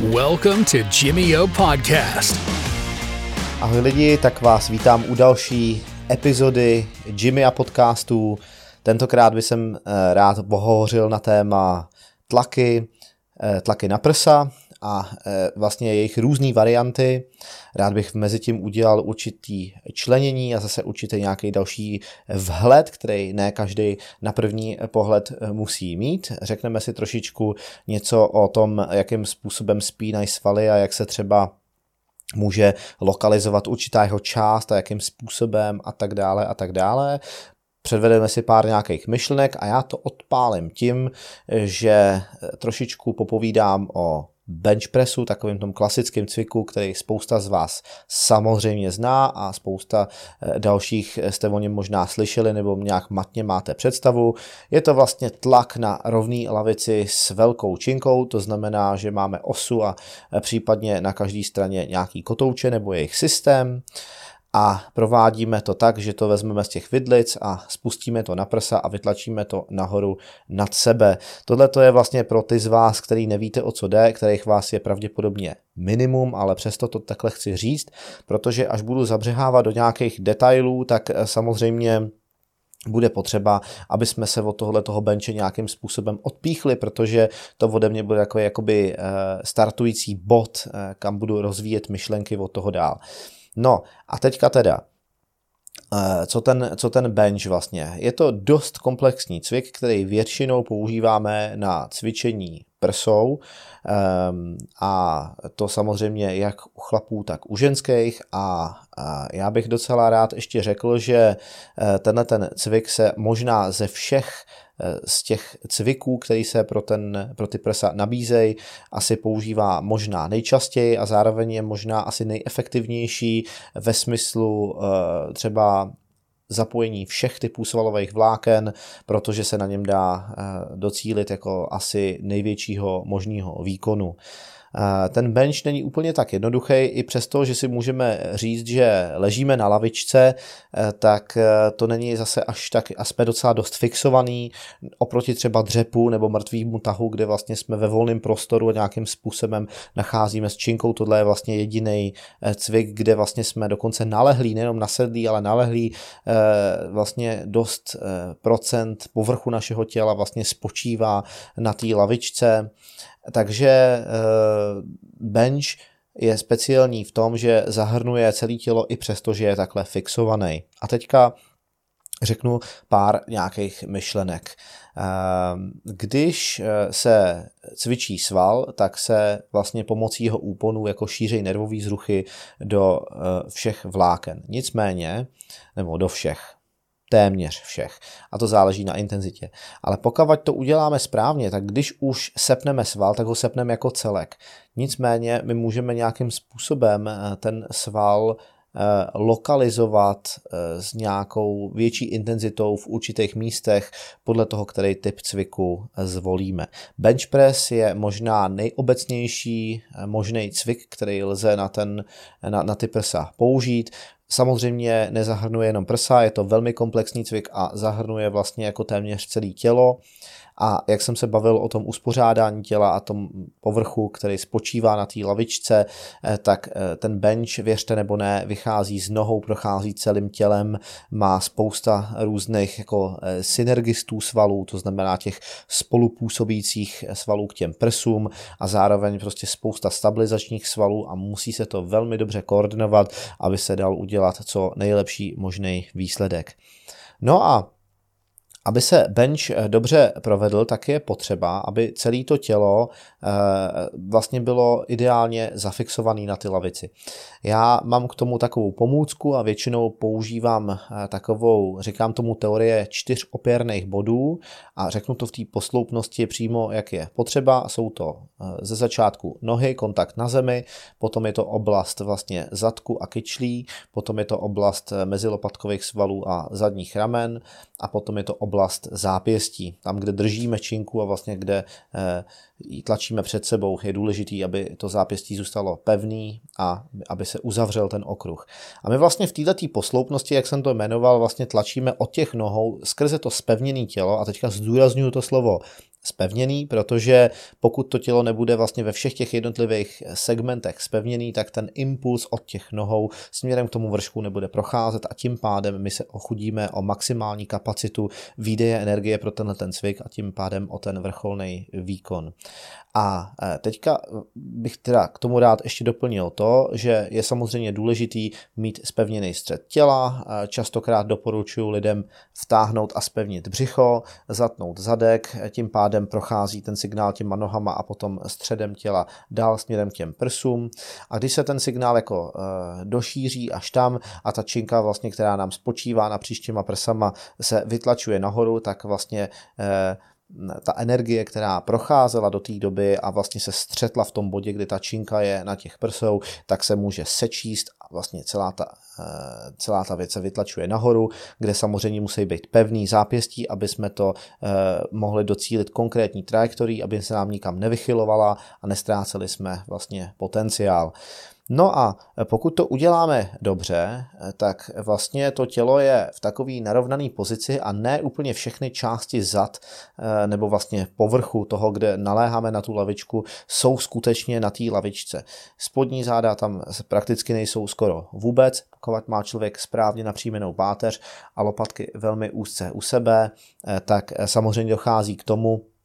Welcome to Jimmy O Podcast. Ahoj lidi, tak vás vítám u další epizody Jimmy a podcastu. Tentokrát bych jsem eh, rád pohovořil na téma tlaky, eh, tlaky na prsa a eh, vlastně jejich různé varianty. Rád bych mezi tím udělal určitý členění a zase určitý nějaký další vhled, který ne každý na první pohled musí mít. Řekneme si trošičku něco o tom, jakým způsobem spínají svaly a jak se třeba může lokalizovat určitá jeho část a jakým způsobem a tak dále a tak dále. Předvedeme si pár nějakých myšlenek a já to odpálím tím, že trošičku popovídám o bench pressu, takovým tom klasickým cviku, který spousta z vás samozřejmě zná a spousta eh, dalších jste o něm možná slyšeli nebo nějak matně máte představu. Je to vlastně tlak na rovný lavici s velkou činkou, to znamená, že máme osu a eh, případně na každé straně nějaký kotouče nebo jejich systém a provádíme to tak, že to vezmeme z těch vidlic a spustíme to na prsa a vytlačíme to nahoru nad sebe. Tohle to je vlastně pro ty z vás, který nevíte o co jde, kterých vás je pravděpodobně minimum, ale přesto to takhle chci říct, protože až budu zabřehávat do nějakých detailů, tak eh, samozřejmě bude potřeba, aby jsme se od tohle toho benče nějakým způsobem odpíchli, protože to ode mě bude jako jakoby eh, startující bod, eh, kam budu rozvíjet myšlenky od toho dál. No a teďka teda, eh, co ten, co ten bench vlastně. Je to dost komplexní cvik, který většinou používáme na cvičení prsou. Ehm, a to samozřejmě jak u chlapů, tak u ženských. A já bych docela rád ještě řekl, že eh, tenhle ten cvik se možná ze všech Eh, z těch cviků, který se pro, ten, pro ty prsa nabízejí, asi používá možná nejčastěji a zároveň je možná asi nejefektivnější ve smyslu eh, třeba zapojení všech typů svalových vláken, protože se na něm dá eh, docílit jako asi největšího možného výkonu. Ten bench není úplně tak jednoduchý, i přesto, že si můžeme říct, že ležíme na lavičce, eh, tak eh, to není zase až tak, a jsme docela dost fixovaný oproti třeba dřepu nebo mrtvýmu tahu, kde vlastně jsme ve volném prostoru a nějakým způsobem nacházíme s činkou. Tohle je vlastně jediný eh, cvik, kde vlastně jsme dokonce nalehlí, nejenom nasedlí, ale nalehlí vlastně dost procent povrchu našeho těla vlastně spočívá na té lavičce. Takže eh, bench je speciální v tom, že zahrnuje celé tělo i přesto, že je takhle fixovaný. A teďka řeknu pár nějakých myšlenek. Eh, když eh, se cvičí sval, tak se vlastně pomocí jeho úponů jako šířej nervový zruchy do všech vláken. Nicméně, nebo do všech, téměř všech. A to záleží na intenzitě. Ale pokud to uděláme správně, tak když už sepneme sval, tak ho sepneme jako celek. Nicméně my můžeme nějakým způsobem eh, ten sval eh, lokalizovat eh, s nějakou větší intenzitou v určitých místech podle toho, který typ cviku zvolíme. Bench press je možná nejobecnější možný cvik, který lze na, ten, na, na ty prsa použít. Samozřejmě nezahrnuje jenom prsa, je to velmi komplexní cvik a zahrnuje vlastně jako téměř celé tělo. A jak jsem se bavil o tom uspořádání těla a tom povrchu, který spočívá na té lavičce, eh, tak eh, ten bench, věřte nebo ne, vychází z nohou, prochází celým tělem, má spousta různých jako eh, synergistů svalů, to znamená těch spolupůsobících svalů k těm prsům a zároveň prostě spousta stabilizačních svalů a musí se to velmi dobře koordinovat, aby se dal udělat co nejlepší možný výsledek. No a aby se bench eh, dobře provedl, tak je potřeba, aby celé to tělo eh, vlastně bylo ideálně zafixované na ty lavici. Já mám k tomu takovou pomůcku a většinou používám eh, takovou, říkám tomu teorie čtyř opěrných bodů a řeknu to v té posloupnosti přímo, jak je potřeba. Jsou to ze začátku nohy, kontakt na zemi, potom je to oblast vlastně zadku a kyčlí, potom je to oblast mezilopatkových svalů a zadních ramen a potom je to oblast zápěstí. Tam, kde držíme činku a vlastně kde eh, ji tlačíme před sebou, je důležitý, aby to zápěstí zůstalo pevný a aby se uzavřel ten okruh. A my vlastně v této posloupnosti, jak jsem to jmenoval, vlastně tlačíme od těch nohou skrze to spevněné tělo a teďka zdůraznuju to slovo spevněný, protože pokud to tělo nebude vlastně ve všech těch jednotlivých segmentech spevněný, tak ten impuls od těch nohou směrem k tomu vršku nebude procházet a tím pádem my se ochudíme o maximální kapacitu výdeje energie pro tenhle ten cvik a tím pádem o ten vrcholný výkon. A e, teďka bych teda k tomu rád ještě doplnil to, že je samozřejmě důležitý mít spevněný střed těla. E, častokrát doporučuji lidem vtáhnout a spevnit břicho, zatnout zadek, tím pádem prochází ten signál těma nohama a potom středem těla dál směrem k těm prsům. A když se ten signál jako e, došíří až tam a ta činka vlastně, která nám spočívá na příštíma prsama, se vytlačuje nahoru, tak vlastně ta energie, která procházela do té doby a vlastně se střetla v tom bodě, kdy ta činka je na těch prsou, tak se může sečíst a vlastně celá ta, eh, celá ta věc se vytlačuje nahoru, kde samozřejmě musí být pevný zápěstí, aby jsme to eh, mohli docílit konkrétní trajektorii, aby se nám nikam nevychylovala a nestráceli jsme vlastně potenciál. No a pokud to uděláme dobře, tak vlastně to tělo je v takové narovnané pozici a ne úplně všechny části zad eh, nebo vlastně povrchu toho, kde naléháme na tu lavičku, jsou skutečně na té lavičce. Spodní záda tam prakticky nejsou skoro vůbec, pokud má člověk správně napřímenou páteř a lopatky velmi úzce u sebe, eh, tak samozřejmě dochází k tomu, Eh,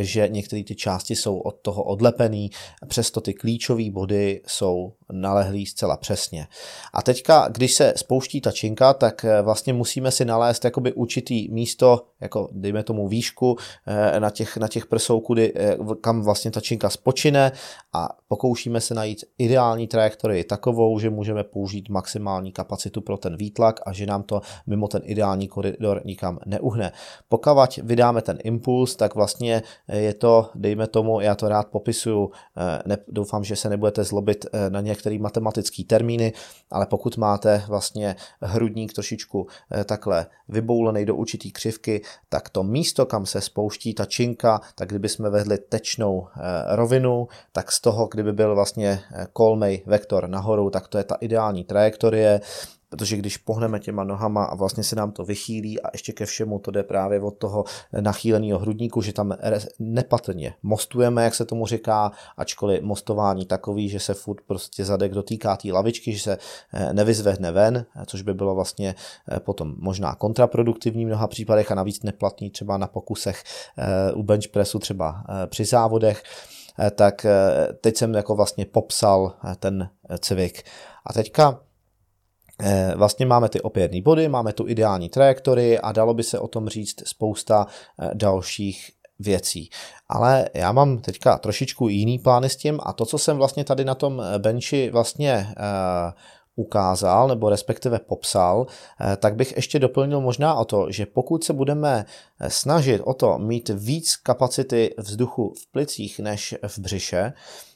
že některé ty části jsou od toho odlepený, přesto ty klíčové body jsou nalehlý zcela přesně. A teďka, když se spouští ta činka, tak eh, vlastně musíme si nalézt jakoby určitý místo, jako dejme tomu výšku eh, na těch, na těch prsou, kudy, kam vlastně ta činka spočine a pokoušíme se najít ideální trajektorii takovou, že můžeme použít maximální kapacitu pro ten výtlak a že nám to mimo ten ideální koridor nikam neuhne. Pokud vydáme ten impuls, tak vlastně je to, dejme tomu, já to rád popisuju, eh, ne, doufám, že se nebudete zlobit eh, na některé matematické termíny, ale pokud máte vlastně hrudník trošičku eh, takhle vyboulený do určitý křivky, tak to místo, kam se spouští ta činka, tak kdyby jsme vedli tečnou rovinu, tak z toho, kdyby byl vlastně kolmej vektor nahoru, tak to je ta ideální trajektorie protože když pohneme těma nohama a vlastně se nám to vychýlí a ještě ke všemu to jde právě od toho nachýleného hrudníku, že tam nepatrně mostujeme, jak se tomu říká, ačkoliv mostování takový, že se furt prostě zadek dotýká té lavičky, že se eh, nevyzvehne ven, což by bylo vlastně eh, potom možná kontraproduktivní v mnoha případech a navíc neplatný třeba na pokusech eh, u bench pressu třeba při závodech tak teď jsem jako vlastně popsal ten cvik. A teďka vlastně máme ty opěrné body, máme tu ideální trajektorii a dalo by se o tom říct spousta eh, dalších věcí. Ale já mám teďka trošičku jiný plány s tím a to, co jsem vlastně tady na tom eh, benchi vlastně ukázal nebo respektive popsal, tak bych ještě doplnil možná o to, že pokud se budeme snažit o to mít víc kapacity vzduchu v plicích než v břiše,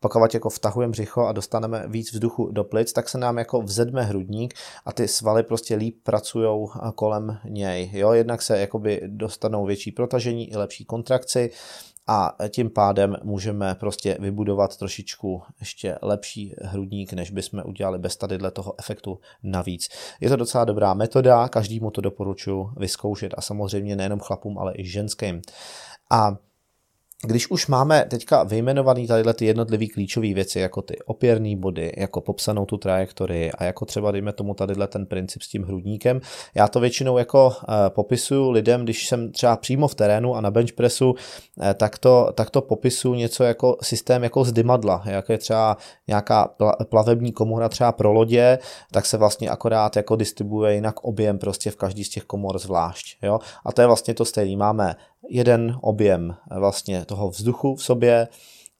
pokud jako vtahujeme břicho a dostaneme víc vzduchu do plic, tak se nám jako vzedme hrudník a ty svaly prostě líp pracují kolem něj. Jo? Jednak se jakoby dostanou větší protažení i lepší kontrakci a tím pádem můžeme prostě vybudovat trošičku ještě lepší hrudník, než bychom udělali bez tadyhle toho efektu navíc. Je to docela dobrá metoda, každému to doporučuji vyzkoušet a samozřejmě nejenom chlapům, ale i ženským. A když už máme teďka vyjmenovaný tady ty jednotlivé klíčové věci, jako ty opěrné body, jako popsanou tu trajektorii a jako třeba dejme tomu tady ten princip s tím hrudníkem, já to většinou jako uh, popisuju lidem, když jsem třeba přímo v terénu a na benchpressu, uh, tak to, tak to popisuju něco jako systém jako z dymadla, jako je třeba nějaká plavební komora třeba pro lodě, tak se vlastně akorát jako distribuuje jinak objem prostě v každý z těch komor zvlášť. Jo? A to je vlastně to stejné. Máme jeden objem vlastně toho vzduchu v sobě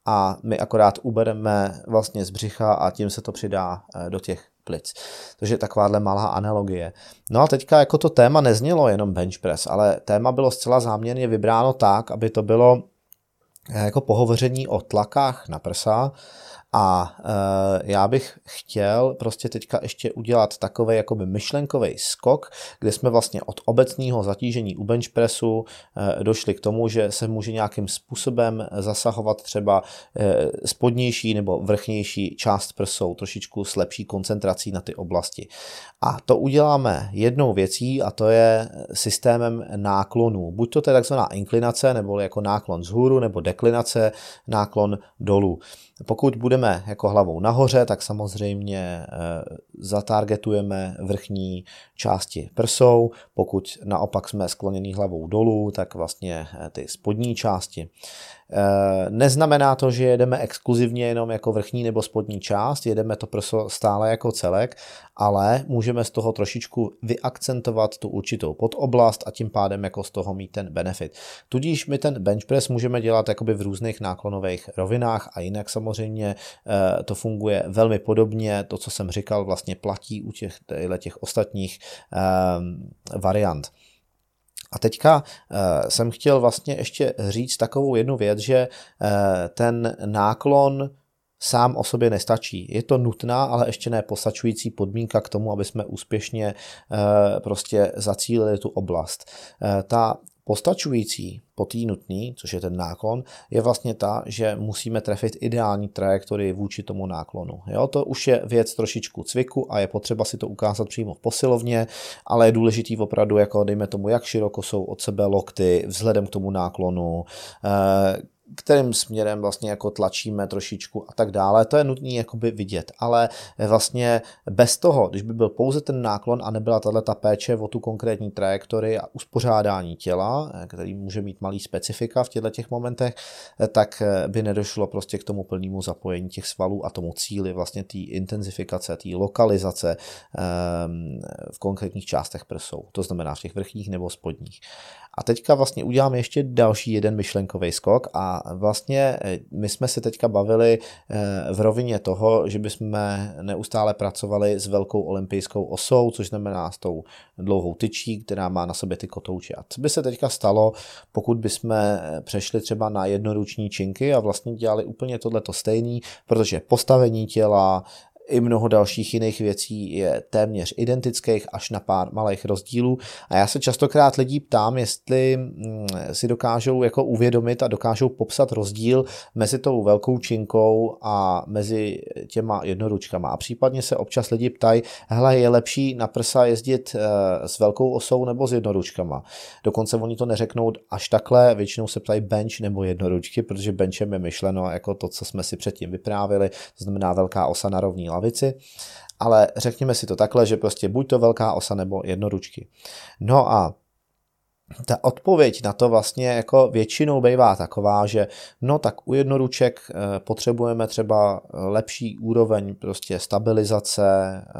a my akorát ubereme vlastně z břicha a tím se to přidá eh, do těch plic. Takže takováhle malá analogie. No a teďka jako to téma neznělo jenom bench press, ale téma bylo zcela záměrně vybráno tak, aby to bylo jako pohovoření o tlakách na prsa, a uh, já bych chtěl prostě teďka ještě udělat takový jakoby myšlenkový skok, kde jsme vlastně od obecného zatížení u bench pressu uh, došli k tomu, že se může nějakým způsobem zasahovat třeba spodnější nebo vrchnější část prsou, trošičku s lepší koncentrací na ty oblasti. A to uděláme jednou věcí a to je systémem náklonů. Buď to je takzvaná inklinace, nebo jako náklon vzhůru, nebo deklinace, náklon dolů. Pokud budeme jako hlavou nahoře, tak samozřejmě eh, zatargetujeme vrchní části prsou. Pokud naopak jsme skloněný hlavou dolů, tak vlastně eh, ty spodní části. Eh, neznamená to, že jedeme exkluzivně jenom jako vrchní nebo spodní část, jedeme to prso stále jako celek, ale můžeme z toho trošičku vyakcentovat tu určitou podoblast a tím pádem jako z toho mít ten benefit. Tudíž my ten bench press můžeme dělat jakoby v různých náklonových rovinách a jinak samozřejmě eh, to funguje velmi podobně. To, co jsem říkal, vlastně platí u těch, těch ostatních eh, variant. A teďka uh, jsem chtěl vlastně ještě říct takovou jednu věc, že uh, ten náklon sám o sobě nestačí. Je to nutná, ale ještě ne postačující podmínka k tomu, aby jsme úspěšně uh, prostě zacílili tu oblast. Ta Postačující po tý nutný, což je ten náklon, je vlastně ta, že musíme trefit ideální trajektorii vůči tomu náklonu. Jo, to už je věc trošičku cviku a je potřeba si to ukázat přímo v posilovně, ale je důležitý opravdu, jako dejme tomu, jak široko jsou od sebe lokty vzhledem k tomu náklonu, eh, kterým směrem vlastně jako tlačíme trošičku a tak dále. To je nutné jakoby vidět, ale vlastně bez toho, když by byl pouze ten náklon a nebyla tahle ta péče o tu konkrétní trajektorii a uspořádání těla, který může mít malý specifika v těchto těch momentech, tak by nedošlo prostě k tomu plnému zapojení těch svalů a tomu cíli vlastně té intenzifikace, té lokalizace ehm, v konkrétních částech prsou, to znamená v těch vrchních nebo spodních. A teďka vlastně uděláme ještě další jeden myšlenkový skok a vlastně eh, my jsme si teďka bavili eh, v rovině toho, že bychom neustále pracovali s velkou olympijskou osou, což znamená s tou dlouhou tyčí, která má na sobě ty kotouče. A co by se teďka stalo, pokud bychom eh, přešli třeba na jednoruční činky a vlastně dělali úplně tohleto stejný, protože postavení těla, i mnoho dalších jiných věcí je téměř identických až na pár malých rozdílů. A já se častokrát lidí ptám, jestli mm, si dokážou jako uvědomit a dokážou popsat rozdíl mezi tou velkou činkou a mezi těma jednoručkama. A případně se občas lidi ptají, hele, je lepší na prsa jezdit eh, s velkou osou nebo s jednoručkama. Dokonce oni to neřeknou až takhle, většinou se ptají bench nebo jednoručky, protože benchem je myšleno jako to, co jsme si předtím vyprávili, to znamená velká osa na rovný lavici, ale řekněme si to takhle, že prostě buď to velká osa nebo jednoručky. No a ta odpověď na to vlastně jako většinou bývá taková, že no tak u jednoruček eh, potřebujeme třeba lepší úroveň prostě stabilizace, eh,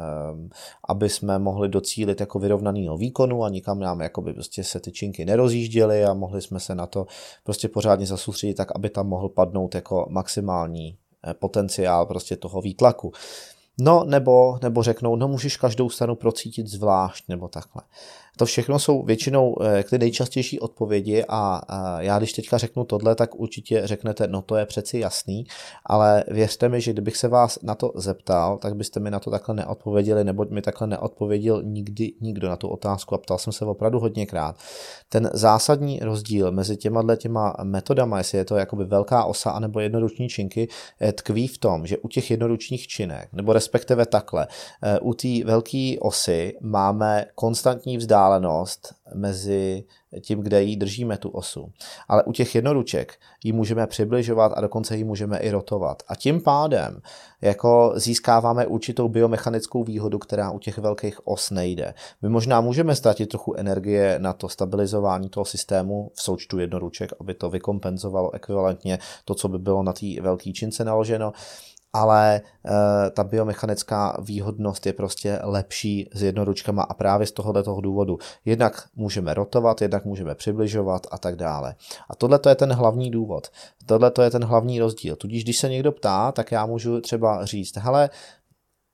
aby jsme mohli docílit jako vyrovnaného výkonu a nikam nám jako by prostě se ty činky nerozjížděly a mohli jsme se na to prostě pořádně zasoustředit tak, aby tam mohl padnout jako maximální eh, potenciál prostě toho výtlaku. No, nebo, nebo řeknou, no můžeš každou stranu procítit zvlášť, nebo takhle. To všechno jsou většinou eh, ty nejčastější odpovědi a já když teďka řeknu tohle, tak určitě řeknete, no to je přeci jasný, ale věřte mi, že kdybych se vás na to zeptal, tak byste mi na to takhle neodpověděli, nebo mi takhle neodpověděl nikdy nikdo na tu otázku a ptal jsem se opravdu hodněkrát. Ten zásadní rozdíl mezi těma těma metodama, jestli je to jakoby velká osa anebo jednoruční činky, tkví v tom, že u těch jednoručních činek, nebo respektive takhle, eh, u té velké osy máme konstantní vzdálenost mezi tím, kde ji držíme tu osu. Ale u těch jednoruček ji můžeme přibližovat a dokonce ji můžeme i rotovat. A tím pádem jako získáváme určitou biomechanickou výhodu, která u těch velkých os nejde. My možná můžeme ztratit trochu energie na to stabilizování toho systému v součtu jednoruček, aby to vykompenzovalo ekvivalentně to, co by bylo na té velké čince naloženo, ale e, ta biomechanická výhodnost je prostě lepší s jednoručkama a právě z tohohle toho důvodu. Jednak můžeme rotovat, jednak můžeme přibližovat a tak dále. A tohle to je ten hlavní důvod. Tohle to je ten hlavní rozdíl. Tudíž, když se někdo ptá, tak já můžu třeba říct, hele,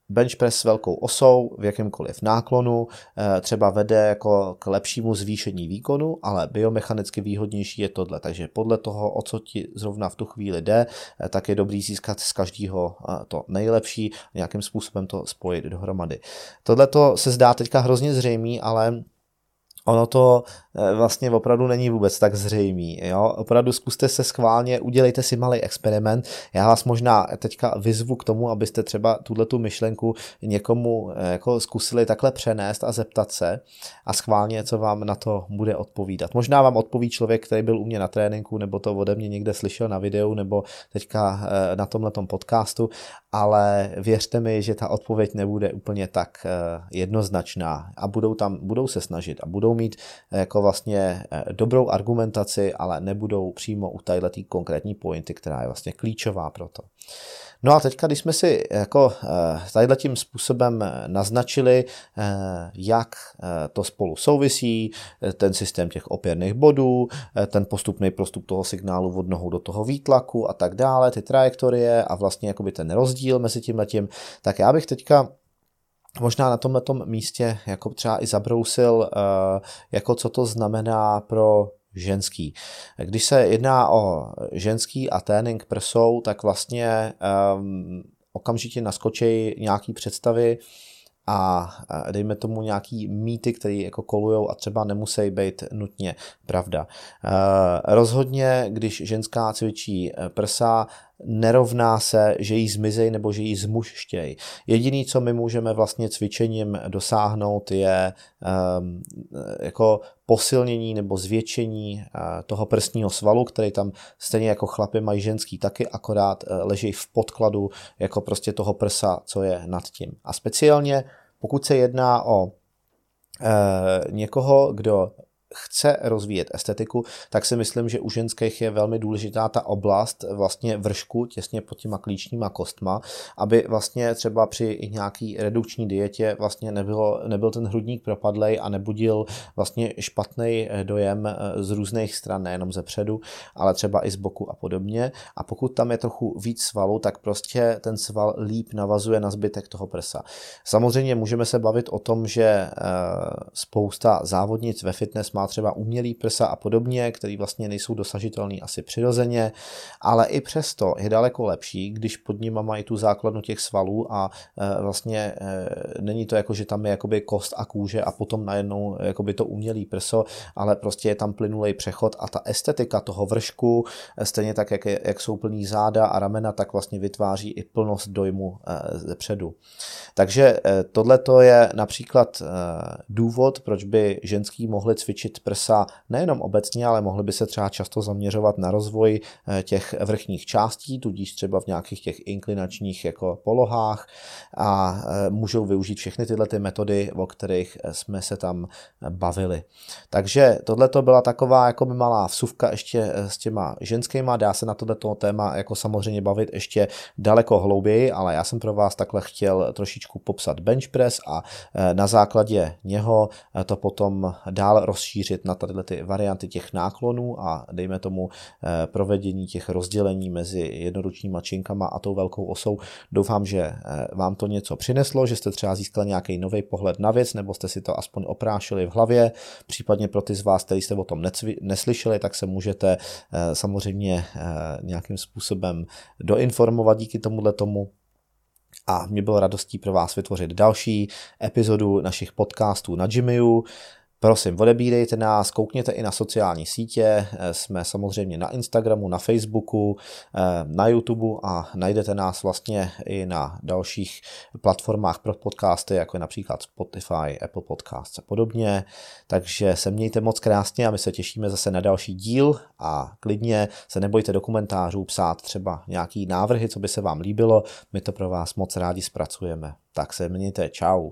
bench press s velkou osou v jakémkoliv náklonu eh, třeba vede jako k lepšímu zvýšení výkonu, ale biomechanicky výhodnější je tohle. Takže podle toho, o co ti zrovna v tu chvíli jde, eh, tak je dobrý získat z každého eh, to nejlepší, nějakým způsobem to spojit dohromady. Tohle to se zdá teďka hrozně zřejmý, ale ono to vlastně opravdu není vůbec tak zřejmý. Jo? Opravdu zkuste se schválně, udělejte si malý experiment. Já vás možná teďka vyzvu k tomu, abyste třeba tuhle tu myšlenku někomu eh, jako zkusili takhle přenést a zeptat se a schválně, co vám na to bude odpovídat. Možná vám odpoví člověk, který byl u mě na tréninku, nebo to ode mě někde slyšel na videu, nebo teďka eh, na tomhle podcastu, ale věřte mi, že ta odpověď nebude úplně tak jednoznačná a budou tam, budou se snažit a budou mít eh, jako vlastně eh, dobrou argumentaci, ale nebudou přímo u téhle konkrétní pointy, která je vlastně klíčová pro to. No a teďka, když jsme si jako eh, tadyhle tím způsobem naznačili, jak to spolu souvisí, ten systém těch opěrných bodů, ten postupný prostup toho signálu od nohou do toho výtlaku a tak dále, ty trajektorie a vlastně jakoby ten rozdíl mezi tím letím, tak já bych teďka možná na tomhle místě jako třeba i zabrousil, eh, jako co to znamená pro ženský. Když se jedná o ženský a trénink prsou, tak vlastně um, okamžitě naskočí nějaký představy a dejme tomu nějaký mýty, které jako kolujou a třeba nemusí být nutně pravda. Uh, rozhodně, když ženská cvičí prsa, nerovná se, že jí zmizej nebo že jí zmuštěj. Jediný, co my můžeme vlastně cvičením dosáhnout, je um, jako posilnění nebo zvětšení uh, toho prstního svalu, který tam stejně jako chlapy mají ženský taky, akorát uh, leží v podkladu jako prostě toho prsa, co je nad tím. A speciálně, pokud se jedná o uh, někoho, kdo chce rozvíjet estetiku, tak si myslím, že u ženských je velmi důležitá ta oblast vlastně vršku těsně pod těma klíčníma kostma, aby vlastně třeba při nějaký redukční dietě vlastně nebylo, nebyl ten hrudník propadlej a nebudil vlastně špatný eh, dojem eh, z různých stran, nejenom ze předu, ale třeba i z boku a podobně. A pokud tam je trochu víc svalu, tak prostě ten sval líp navazuje na zbytek toho prsa. Samozřejmě můžeme se bavit o tom, že eh, spousta závodnic ve fitness má třeba umělý prsa a podobně, který vlastně nejsou dosažitelný asi přirozeně, ale i přesto je daleko lepší, když pod nimi mají tu základnu těch svalů a e, vlastně e, není to jako, že tam je jakoby kost a kůže a potom najednou jakoby to umělý prso, ale prostě je tam plynulej přechod a ta estetika toho vršku, e, stejně tak, jak, je, jak jsou plný záda a ramena, tak vlastně vytváří i plnost dojmu ze předu. Takže tohle je například důvod, proč by ženský mohli cvičit cvičit prsa nejenom obecně, ale mohli by se třeba často zaměřovat na rozvoj eh, těch vrchních částí, tudíž třeba v nějakých těch inklinačních jako polohách a eh, můžou využít všechny tyhle ty metody, o kterých eh, jsme se tam bavili. Takže tohle to byla taková jako by malá vsuvka ještě s těma ženskýma, dá se na tohle téma jako samozřejmě bavit ještě daleko hlouběji, ale já jsem pro vás takhle chtěl trošičku popsat bench press a na základě něho to potom dál rozšířit rozšířit na tady ty varianty těch náklonů a dejme tomu eh, provedení těch rozdělení mezi jednoručníma činkama a tou velkou osou. Doufám, že eh, vám to něco přineslo, že jste třeba získali nějaký nový pohled na věc, nebo jste si to aspoň oprášili v hlavě. Případně pro ty z vás, kteří jste o tom neslyšeli, tak se můžete eh, samozřejmě nějakým způsobem doinformovat díky tomuhle tomu a mě bylo radostí pro vás vytvořit další epizodu našich podcastů na Jimmyu. Prosím, odebírejte nás, koukněte i na sociální sítě, eh, jsme samozřejmě na Instagramu, na Facebooku, eh, na YouTube a najdete nás vlastně i na dalších platformách pro podcasty, jako je například Spotify, Apple Podcasts a podobně. Takže se mějte moc krásně a my se těšíme zase na další díl a klidně se nebojte do komentářů psát třeba nějaký návrhy, co by se vám líbilo, my to pro vás moc rádi zpracujeme. Tak se mějte, čau.